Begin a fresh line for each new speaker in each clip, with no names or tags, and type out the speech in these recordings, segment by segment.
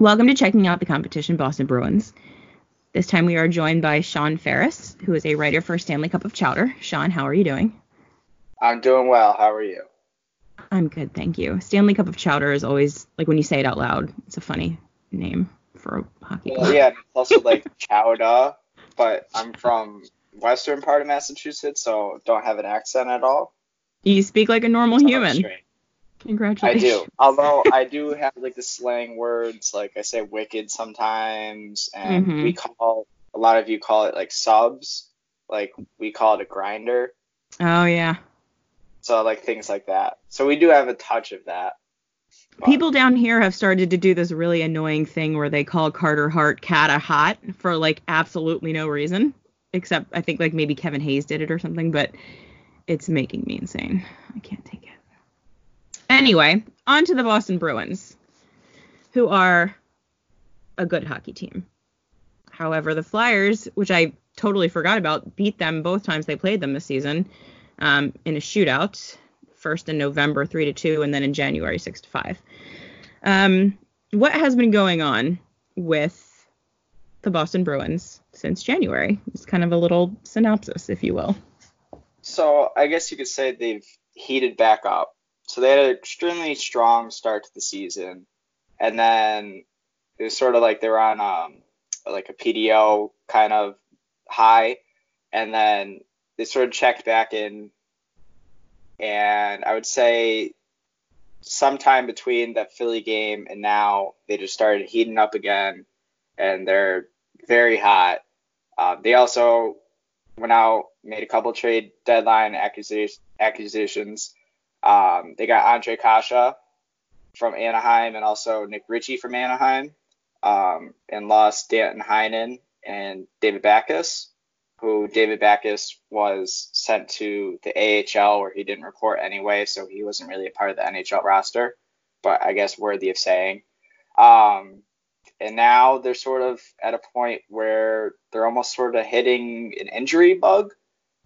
Welcome to Checking Out the Competition Boston Bruins. This time we are joined by Sean Ferris, who is a writer for Stanley Cup of Chowder. Sean, how are you doing?
I'm doing well. How are you?
I'm good, thank you. Stanley Cup of Chowder is always like when you say it out loud, it's a funny name for a hockey
well, Yeah, it's also like chowder, but I'm from western part of Massachusetts, so don't have an accent at all.
You speak like a normal human. Congratulations.
I do. Although I do have like the slang words, like I say wicked sometimes, and mm-hmm. we call a lot of you call it like subs, like we call it a grinder.
Oh yeah.
So like things like that. So we do have a touch of that.
People down here have started to do this really annoying thing where they call Carter Hart Cata hot for like absolutely no reason, except I think like maybe Kevin Hayes did it or something, but it's making me insane. I can't take it. Anyway, on to the Boston Bruins, who are a good hockey team. However, the Flyers, which I totally forgot about, beat them both times they played them this season um, in a shootout. First in November, three to two, and then in January, six to five. Um, what has been going on with the Boston Bruins since January? It's kind of a little synopsis, if you will.
So I guess you could say they've heated back up so they had an extremely strong start to the season, and then it was sort of like they were on um, like a PDO kind of high, and then they sort of checked back in, and I would say sometime between that Philly game and now they just started heating up again, and they're very hot. Uh, they also went out, made a couple trade deadline acquisitions um, they got Andre Kase from Anaheim and also Nick Ritchie from Anaheim, um, and lost Danton Heinen and David Backes, who David Backes was sent to the AHL where he didn't report anyway, so he wasn't really a part of the NHL roster, but I guess worthy of saying. Um, and now they're sort of at a point where they're almost sort of hitting an injury bug.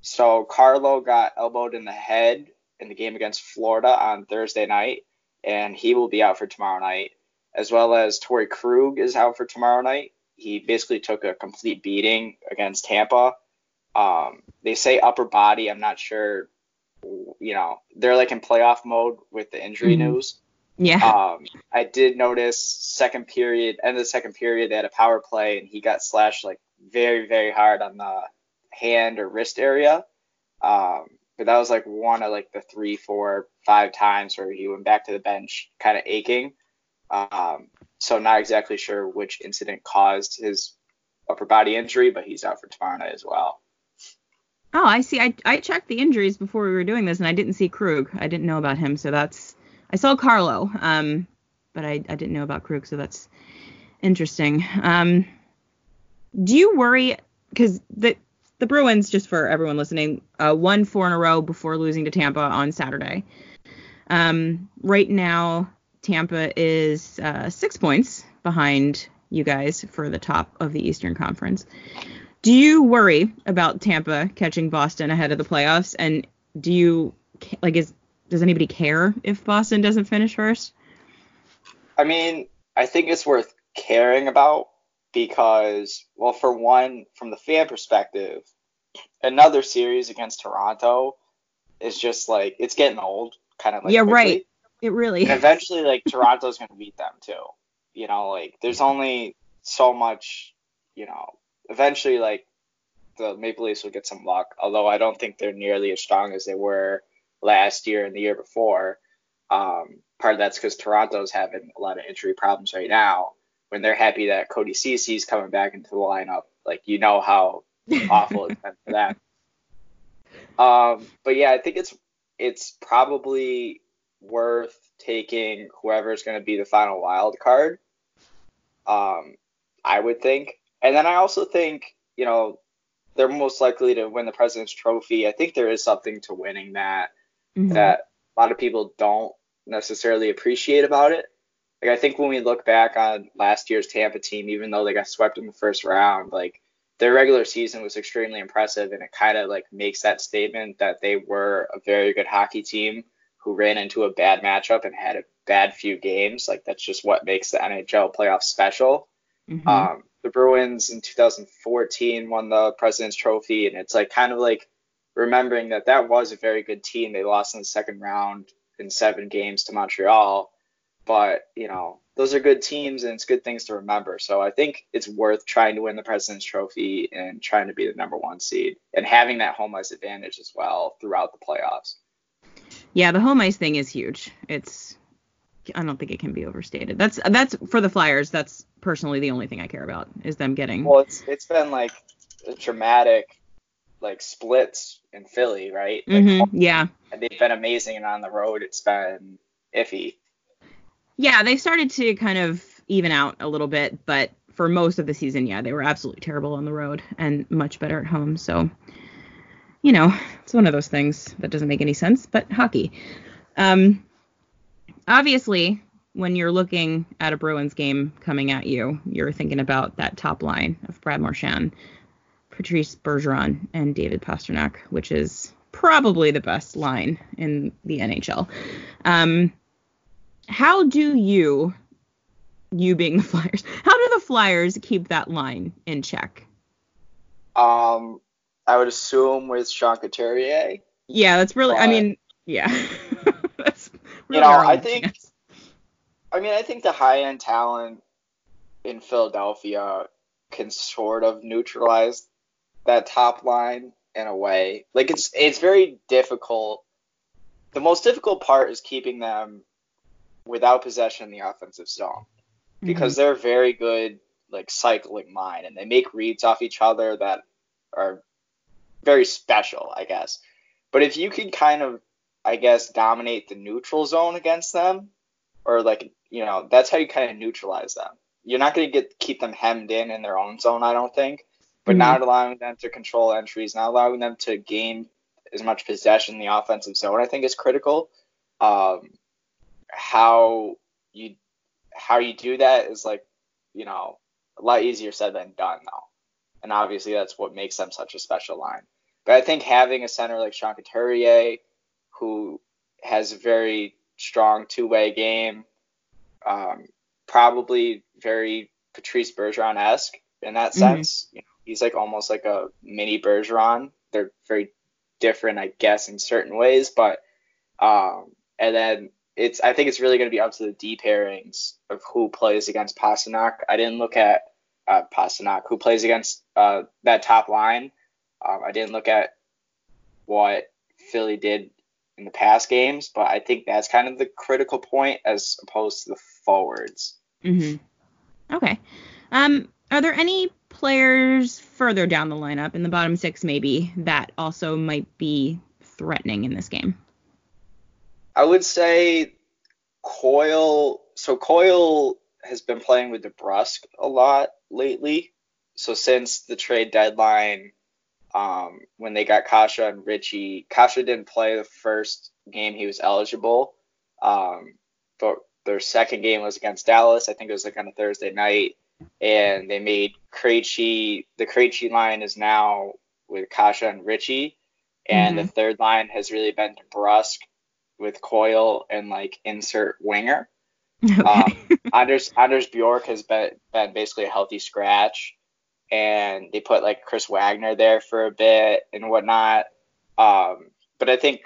So Carlo got elbowed in the head in the game against Florida on Thursday night, and he will be out for tomorrow night, as well as Torey Krug is out for tomorrow night. He basically took a complete beating against Tampa. Um, they say upper body. I'm not sure. You know, they're like in playoff mode with the injury mm-hmm. news.
Yeah.
Um, I did notice second period, end of the second period, they had a power play and he got slashed like very, very hard on the hand or wrist area. Um, but that was like one of like the three, four, five times where he went back to the bench kind of aching. Um, so not exactly sure which incident caused his upper body injury, but he's out for tomorrow night as well.
Oh, I see. I, I checked the injuries before we were doing this, and I didn't see Krug. I didn't know about him, so that's I saw Carlo, um, but I, I didn't know about Krug, so that's interesting. Um, do you worry because the the Bruins, just for everyone listening, uh, won four in a row before losing to Tampa on Saturday. Um, right now, Tampa is uh, six points behind you guys for the top of the Eastern Conference. Do you worry about Tampa catching Boston ahead of the playoffs? And do you like is does anybody care if Boston doesn't finish first?
I mean, I think it's worth caring about because, well, for one, from the fan perspective, another series against Toronto is just like it's getting old, kind of like
yeah, quickly. right. It really.
And eventually, like Toronto's going to beat them too. You know, like there's only so much. You know, eventually, like the Maple Leafs will get some luck. Although I don't think they're nearly as strong as they were last year and the year before. Um, part of that's because Toronto's having a lot of injury problems right now when they're happy that Cody Ceci's coming back into the lineup, like you know how awful it's been for them. Um, but yeah, I think it's it's probably worth taking whoever's going to be the final wild card. Um, I would think, and then I also think you know they're most likely to win the President's Trophy. I think there is something to winning that mm-hmm. that a lot of people don't necessarily appreciate about it. Like I think when we look back on last year's Tampa team, even though they got swept in the first round, like their regular season was extremely impressive, and it kind of like makes that statement that they were a very good hockey team who ran into a bad matchup and had a bad few games. Like that's just what makes the NHL playoffs special.
Mhm.
Um, the Bruins in 2014 won the President's Trophy, and it's like kind of like remembering that that was a very good team. They lost in the second round in seven games to Montreal, but you know those are good teams and it's good things to remember. So I think it's worth trying to win the President's Trophy and trying to be the number one seed and having that home ice advantage as well throughout the playoffs.
Yeah, the home ice thing is huge. It's I don't think it can be overstated. That's that's for the Flyers. That's personally the only thing I care about is them getting.
Well, it's it's been like a dramatic like splits in Philly, right? Like,
Mhm, Yeah,
and they've been amazing, and on the road it's been iffy.
Yeah, they started to kind of even out a little bit, but for most of the season, yeah, they were absolutely terrible on the road and much better at home. So, you know, it's one of those things that doesn't make any sense, but hockey. Um, obviously, when you're looking at a Bruins game coming at you, you're thinking about that top line of Brad Marchand, Patrice Bergeron, and David Pastrnak, which is probably the best line in the NHL. Um, how do you, you being the Flyers, how do the Flyers keep that line in check?
Um, I would assume with Sean Couturier.
Yeah, that's really, I mean, yeah. that's really
know, I think-
chance.
I mean, I think the high end talent in Philadelphia can sort of neutralize that top line in a way. Like it's it's very difficult. The most difficult part is keeping them without possession in the offensive zone because they're very good like cycling line and they make reads off each other that are very special, I guess. But if you can kind of I guess dominate the neutral zone against them or like you know, that's how you kind of neutralize them. You're not going to get keep them hemmed in in their own zone, I don't think, but
Mhm.
not allowing them to control entries, not allowing them to gain as much possession in the offensive zone, I think is critical. Um, how you how you do that is like you know a lot easier said than done though, and obviously that's what makes them such a special line. But I think having a center like Sean Couturier, who has a very strong two-way game, um, probably very Patrice Bergeron esque in that
Mhm.
sense. You know, he's like almost like a mini Bergeron. They're very different, I guess, in certain ways, but um, and then it's I think it's really going to be up to the D pairings of who plays against Pastrnak. I didn't look at uh, Pastrnak, who plays against uh, that top line. Um, I didn't look at what Philly did in the past games, but I think that's kind of the critical point as opposed to the forwards.
hmm Okay. Um, are there any players further down the lineup in the bottom six, maybe, that also might be threatening in this game?
I would say Coyle. So Coyle has been playing with DeBrusk a lot lately. So since the trade deadline, um, when they got Kase and Ritchie, Kase didn't play the first game he was eligible. Um, but their second game was against Dallas. I think it was like on a Thursday night, and they made Krejci. The Krejci line is now with Kase and Ritchie, and the third line has really been DeBrusk with Coyle and like insert winger.
Okay.
Um, Anders Anders Bjork has been been basically a healthy scratch, and they put like Chris Wagner there for a bit and whatnot. Um, but I think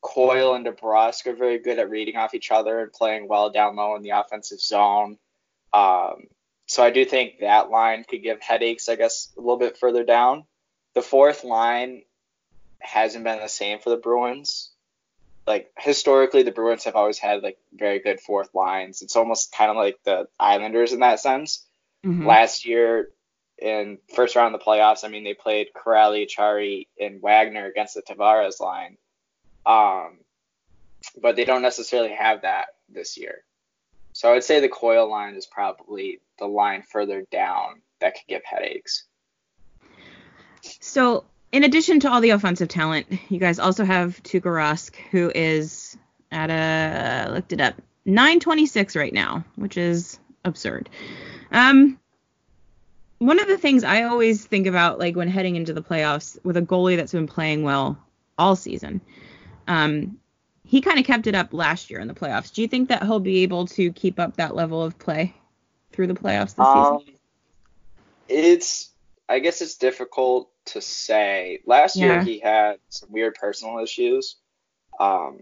Coyle and DeBrusk are very good at reading off each other and playing well down low in the offensive zone. Um, so I do think that line could give headaches, I guess, a little bit further down. The fourth line hasn't been the same for the Bruins like historically the Bruins have always had like very good fourth lines. It's almost kind of like the Islanders in that sense.
Mhm.
Last year in first round of the playoffs, I mean they played Kuraly, Acciari, and Wagner against the Tavares line. Um, but they don't necessarily have that this year. So I would say the Coyle line is probably the line further down that could give headaches.
So, in addition to all the offensive talent, you guys also have Tuukka Rask, who is at a looked it up 926 right now, which is absurd. Um, one of the things I always think about, like when heading into the playoffs, with a goalie that's been playing well all season, um, he kind of kept it up last year in the playoffs. Do you think that he'll be able to keep up that level of play through the playoffs this um, season?
It's I guess it's difficult to say. Last yeah. year he had some weird personal issues. Um,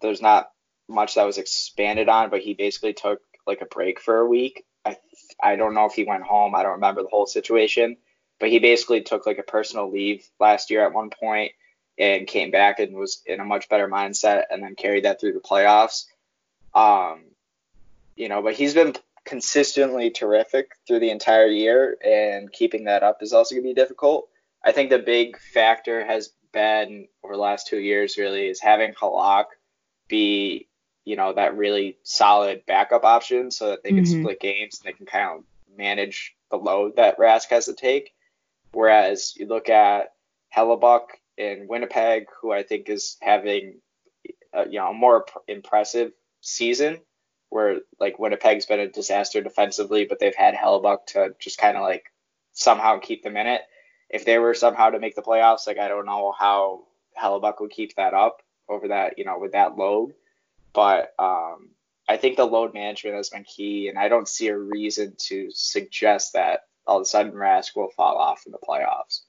there's not much that was expanded on, but he basically took like a break for a week. I I don't know if he went home. I don't remember the whole situation, but he basically took like a personal leave last year at one point and came back and was in a much better mindset and then carried that through the playoffs. Um, you know, but he's been consistently terrific through the entire year, and keeping that up is also going to be difficult. I think the big factor has been over the last two years really is having Halak be, you know, that really solid backup option so that they can mm-hmm. split games and they can kind of manage the load that Rask has to take. Whereas you look at Hellebuyck in Winnipeg, who I think is having, a, you know, a more impressive season where like Winnipeg's been a disaster defensively, but they've had Hellebuyck to just kind of like somehow keep them in it. If they were somehow to make the playoffs, like I don't know how Hellebuyck would keep that up over that, you know, with that load. But um, I think the load management has been key, and I don't see a reason to suggest that all of a sudden Rask will fall off in the playoffs.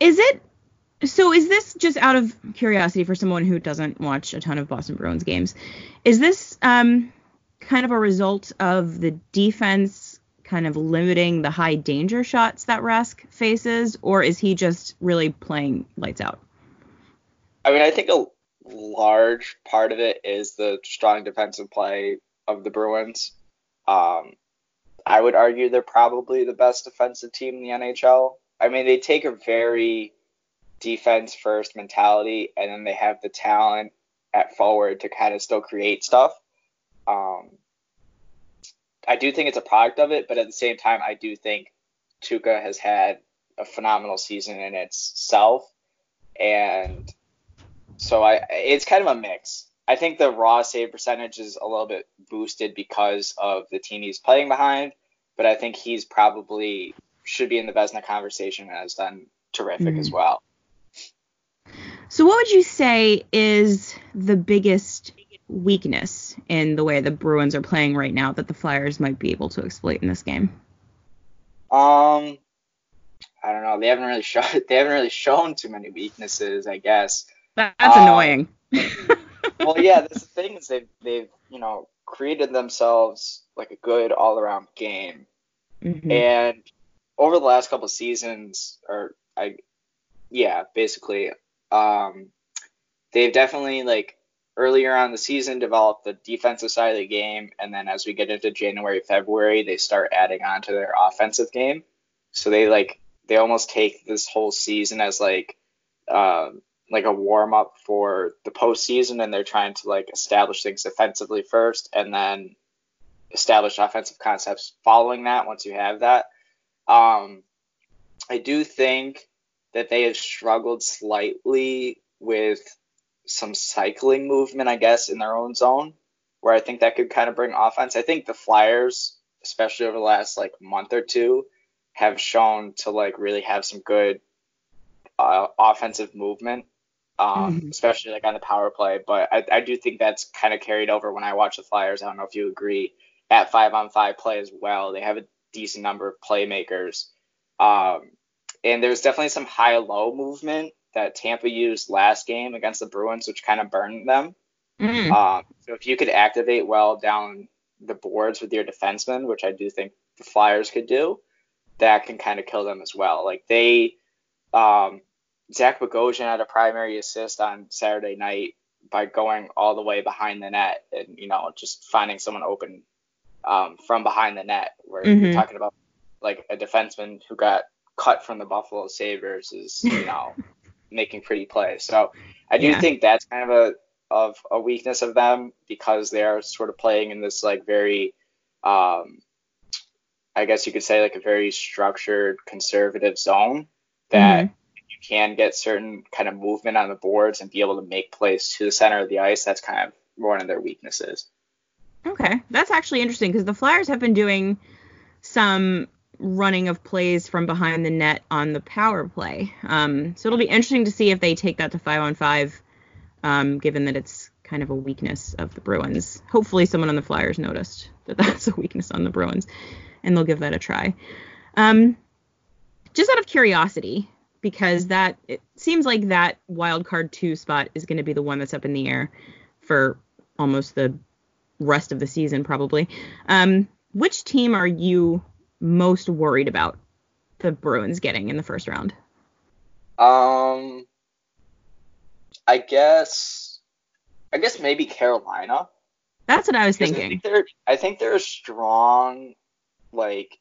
Is it so is this just out of curiosity for someone who doesn't watch a ton of Boston Bruins games? Is this um, kind of a result of the defense kind of limiting the high danger shots that Rask faces, or is he just really playing lights out?
I mean, I think a large part of it is the strong defensive play of the Bruins. Um, I would argue they're probably the best defensive team in the NHL. I mean, they take a very defense first mentality, and then they have the talent at forward to kind of still create stuff. Um, I do think it's a product of it, but at the same time, I do think Tuukka has had a phenomenal season in itself, and so I it's kind of a mix. I think the raw save percentage is a little bit boosted because of the team he's playing behind, but I think he's probably should be in the Vezina conversation and has done terrific mm-hmm. as well.
So, what would you say is the biggest weakness in the way the Bruins are playing right now that the Flyers might be able to exploit in this game?
Um, I don't know. They haven't really shown they haven't really shown too many weaknesses, I guess.
That's um, annoying.
well, yeah, the thing is they've they've you know created themselves like a good all around game, mm-hmm. and over the last couple seasons, or I, yeah, basically um, they've definitely like earlier on the season develop the defensive side of the game, and then as we get into January, February, they start adding on to their offensive game. So they like they almost take this whole season as like um, like a warm up for the postseason, and they're trying to like establish things defensively first, and then establish offensive concepts following that. Once you have that, um, I do think that they have struggled slightly with some cycling movement, I guess, in their own zone, where I think that could kind of bring offense. I think the Flyers, especially over the last like month or two, have shown to like really have some good uh, offensive movement, um, mm-hmm. especially like on the power play. But I, I do think that's kind of carried over when I watch the Flyers. I don't know if you agree at five on five play as well. They have a decent number of playmakers. Um, and there's definitely some high low movement that Tampa used last game against the Bruins, which kind of burned them. Mm. Um, so if you could activate well down the boards with your defensemen, which I do think the Flyers could do, that can kind of kill them as well. Like they, um, Zach Bogosian had a primary assist on Saturday night by going all the way behind the net and you know just finding someone open um, from behind the net. Where mm-hmm. you're talking about like a defenseman who got cut from the Buffalo Sabres is, you know, making pretty plays. So I do yeah. think that's kind of a of a weakness of them because they are sort of playing in this like very um I guess you could say like a very structured conservative zone that mm-hmm. you can get certain kind of movement on the boards and be able to make plays to the center of the ice. That's kind of one of their weaknesses.
Okay, that's actually interesting because the Flyers have been doing some running of plays from behind the net on the power play. Um, so it'll be interesting to see if they take that to five on five um, given that it's kind of a weakness of the Bruins. Hopefully, someone on the Flyers noticed that that's a weakness on the Bruins, and they'll give that a try. Um, just out of curiosity, because that it seems like that wild card two spot is going to be the one that's up in the air for almost the rest of the season, probably. Um, which team are you most worried about the Bruins getting in the first round?
Um, I guess, I guess maybe Carolina.
That's what I was
'Cause I
thinking.
think they're, I think they're a strong, like,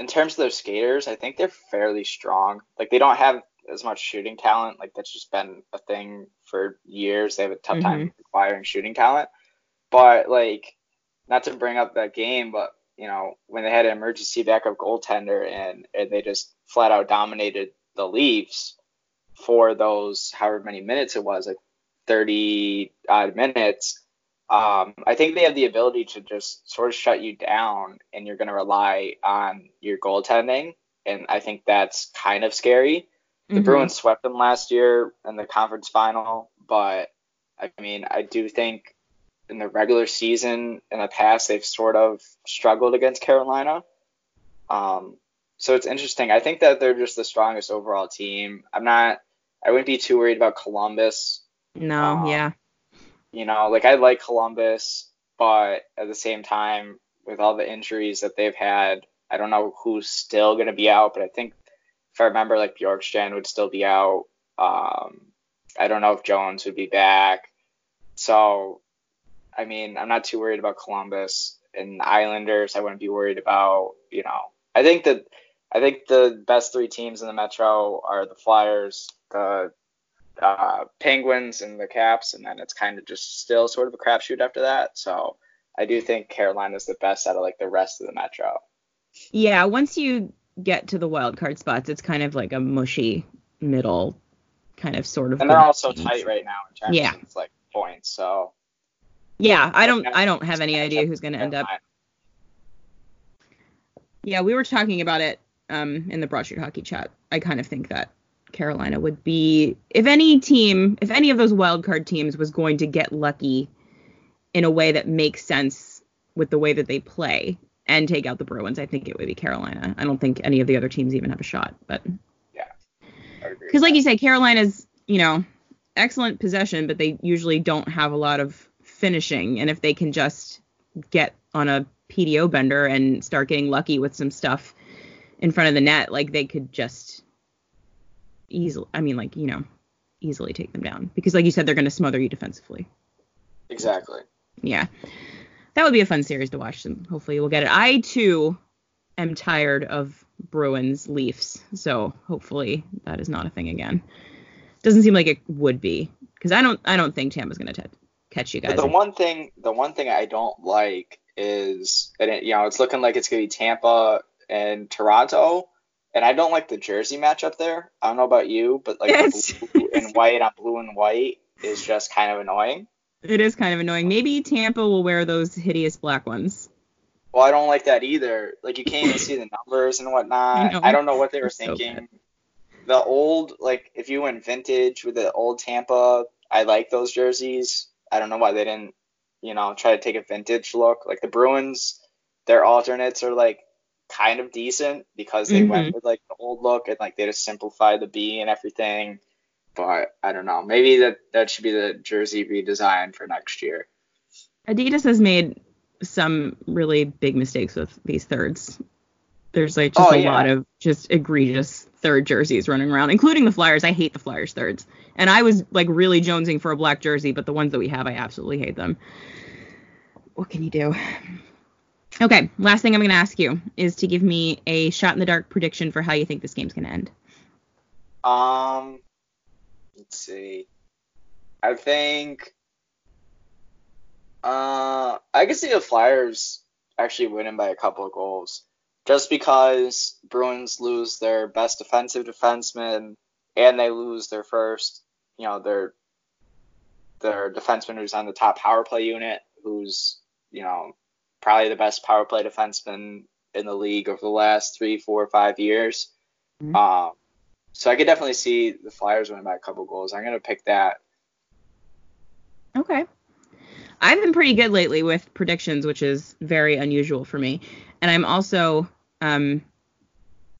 in terms of their skaters. I think they're fairly strong. Like they don't have as much shooting talent. Like that's just been a thing for years. They have a tough time acquiring shooting talent. But like, not to bring up that game, but you know when they had an emergency backup goaltender and and they just flat out dominated the Leafs for those however many minutes it was, like 30 odd minutes. Um, I think they have the ability to just sort of shut you down, and you're going to rely on your goaltending, and I think that's kind of scary. The
Mhm.
Bruins swept them last year in the conference final, but I mean, I do think in the regular season in the past they've sort of struggled against Carolina. Um, so it's interesting. I think that they're just the strongest overall team. I'm not. I wouldn't be too worried about Columbus.
No,
Um,
yeah.
You know, like I like Columbus, but at the same time, with all the injuries that they've had, I don't know who's still going to be out, but I think if I remember, like Bjorkstrand would still be out. Um, I don't know if Jones would be back. So, I mean, I'm not too worried about Columbus and the Islanders. I wouldn't be worried about, you know, I think that I think the best three teams in the Metro are the Flyers, the uh, Penguins, and the Caps, and then it's kind of just still sort of a crapshoot after that. So I do think Carolina's the best out of like the rest of the Metro.
Yeah, once you get to the wild card spots, it's kind of like a mushy middle kind of sort of.
And they're also
teams.
tight right now in terms
Yeah.
of like points. So
Yeah, I don't I don't have any idea who's going to end up. Yeah, we were talking about it um, in the Broad Street Hockey chat. I kind of think that Carolina would be, if any team, if any of those wild card teams was going to get lucky in a way that makes sense with the way that they play and take out the Bruins, I think it would be Carolina. I don't think any of the other teams even have a shot, but
yeah.
because like
that.
you say, Carolina's you know excellent possession, but they usually don't have a lot of finishing, and if they can just get on a PDO bender and start getting lucky with some stuff in front of the net, like they could just easily, I mean, like you know, easily take them down because like you said, they're going to smother you defensively.
exactly.
Yeah, that would be a fun series to watch. And hopefully we'll get it. I too am tired of Bruins Leafs, so hopefully that is not a thing again. Doesn't seem like it would be because I don't I don't think Tampa's gonna t- catch you guys.
But the one thing, the one thing I don't like is that it, you know it's looking like it's gonna be Tampa and Toronto, and I don't like the jersey matchup there. I don't know about you, but like
Yes.
blue and white on blue and white is just kind of annoying.
it is kind of annoying. Maybe Tampa will wear those hideous black ones.
Well, I don't like that either. Like you can't even see the numbers and whatnot.
I.
I, don't know what they were
They're so
thinking. the old, like if you went vintage with the old Tampa, I like those jerseys. I don't know why they didn't, you know, try to take a vintage look. Like the Bruins, their alternates are like kind of decent because they
Mm-hmm.
went with like the old look and like they just simplified the B and everything. But I don't know. Maybe that that should be the jersey redesign for next year.
Adidas has made some really big mistakes with these thirds. There's like just
Oh,
a
yeah.
lot of just egregious third jerseys running around, including the Flyers. I hate the Flyers thirds. And I was like really jonesing for a black jersey, but the ones that we have, I absolutely hate them. What can you do? Okay, last thing I'm going to ask you is to give me a shot in the dark prediction for how you think this game's going to end.
Um, let's see. I think. Uh, I could see the Flyers actually winning by a couple of goals, just because Bruins lose their best defensive defenseman and they lose their first, you know, their their defenseman who's on the top power play unit, who's you know probably the best power play defenseman in the league over the last three, four, five years.
Mhm.
Um, so I could definitely see the Flyers winning by a couple goals. I'm gonna pick that.
Okay. I've been pretty good lately with predictions, which is very unusual for me. And I'm also um,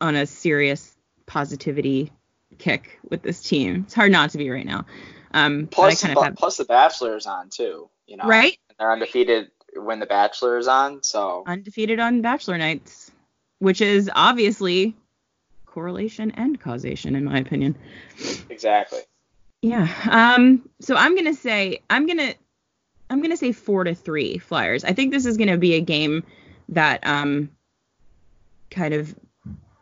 on a serious positivity kick with this team. It's hard not to be right now. Um,
plus, kind of have... plus the Bachelor is on too. You know,
right?
they're undefeated when the Bachelor is on. So
undefeated on Bachelor nights, which is obviously correlation and causation, in my opinion.
Exactly.
Yeah. Um. So I'm gonna say I'm gonna I'm gonna say four to three Flyers. I think this is gonna be a game that um kind of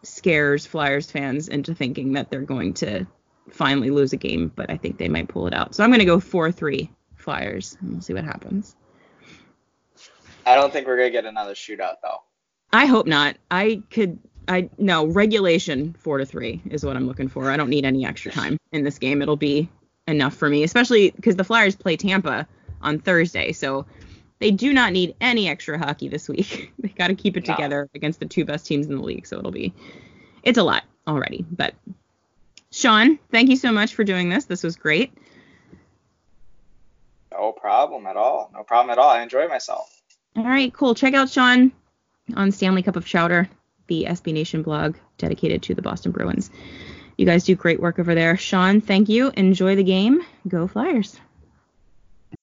scares Flyers fans into thinking that they're going to finally lose a game, but I think they might pull it out. So I'm gonna go four three Flyers, and we'll see what happens.
I don't think we're gonna get another shootout though.
I hope not. I could I no regulation four to three is what I'm looking for. I don't need any extra time in this game. It'll be enough for me, especially because the Flyers play Tampa on Thursday, so they do not need any extra hockey this week. they got to keep it no. together against the two best teams in the league, so it'll be it's a lot already. But Sean, thank you so much for doing this. This was great.
No problem at all. No problem at all. I enjoy myself.
All right, cool. Check out Sean on Stanley Cup of Chowder the SB Nation blog dedicated to the Boston Bruins. You guys do great work over there. Sean, thank you. Enjoy the game. Go Flyers.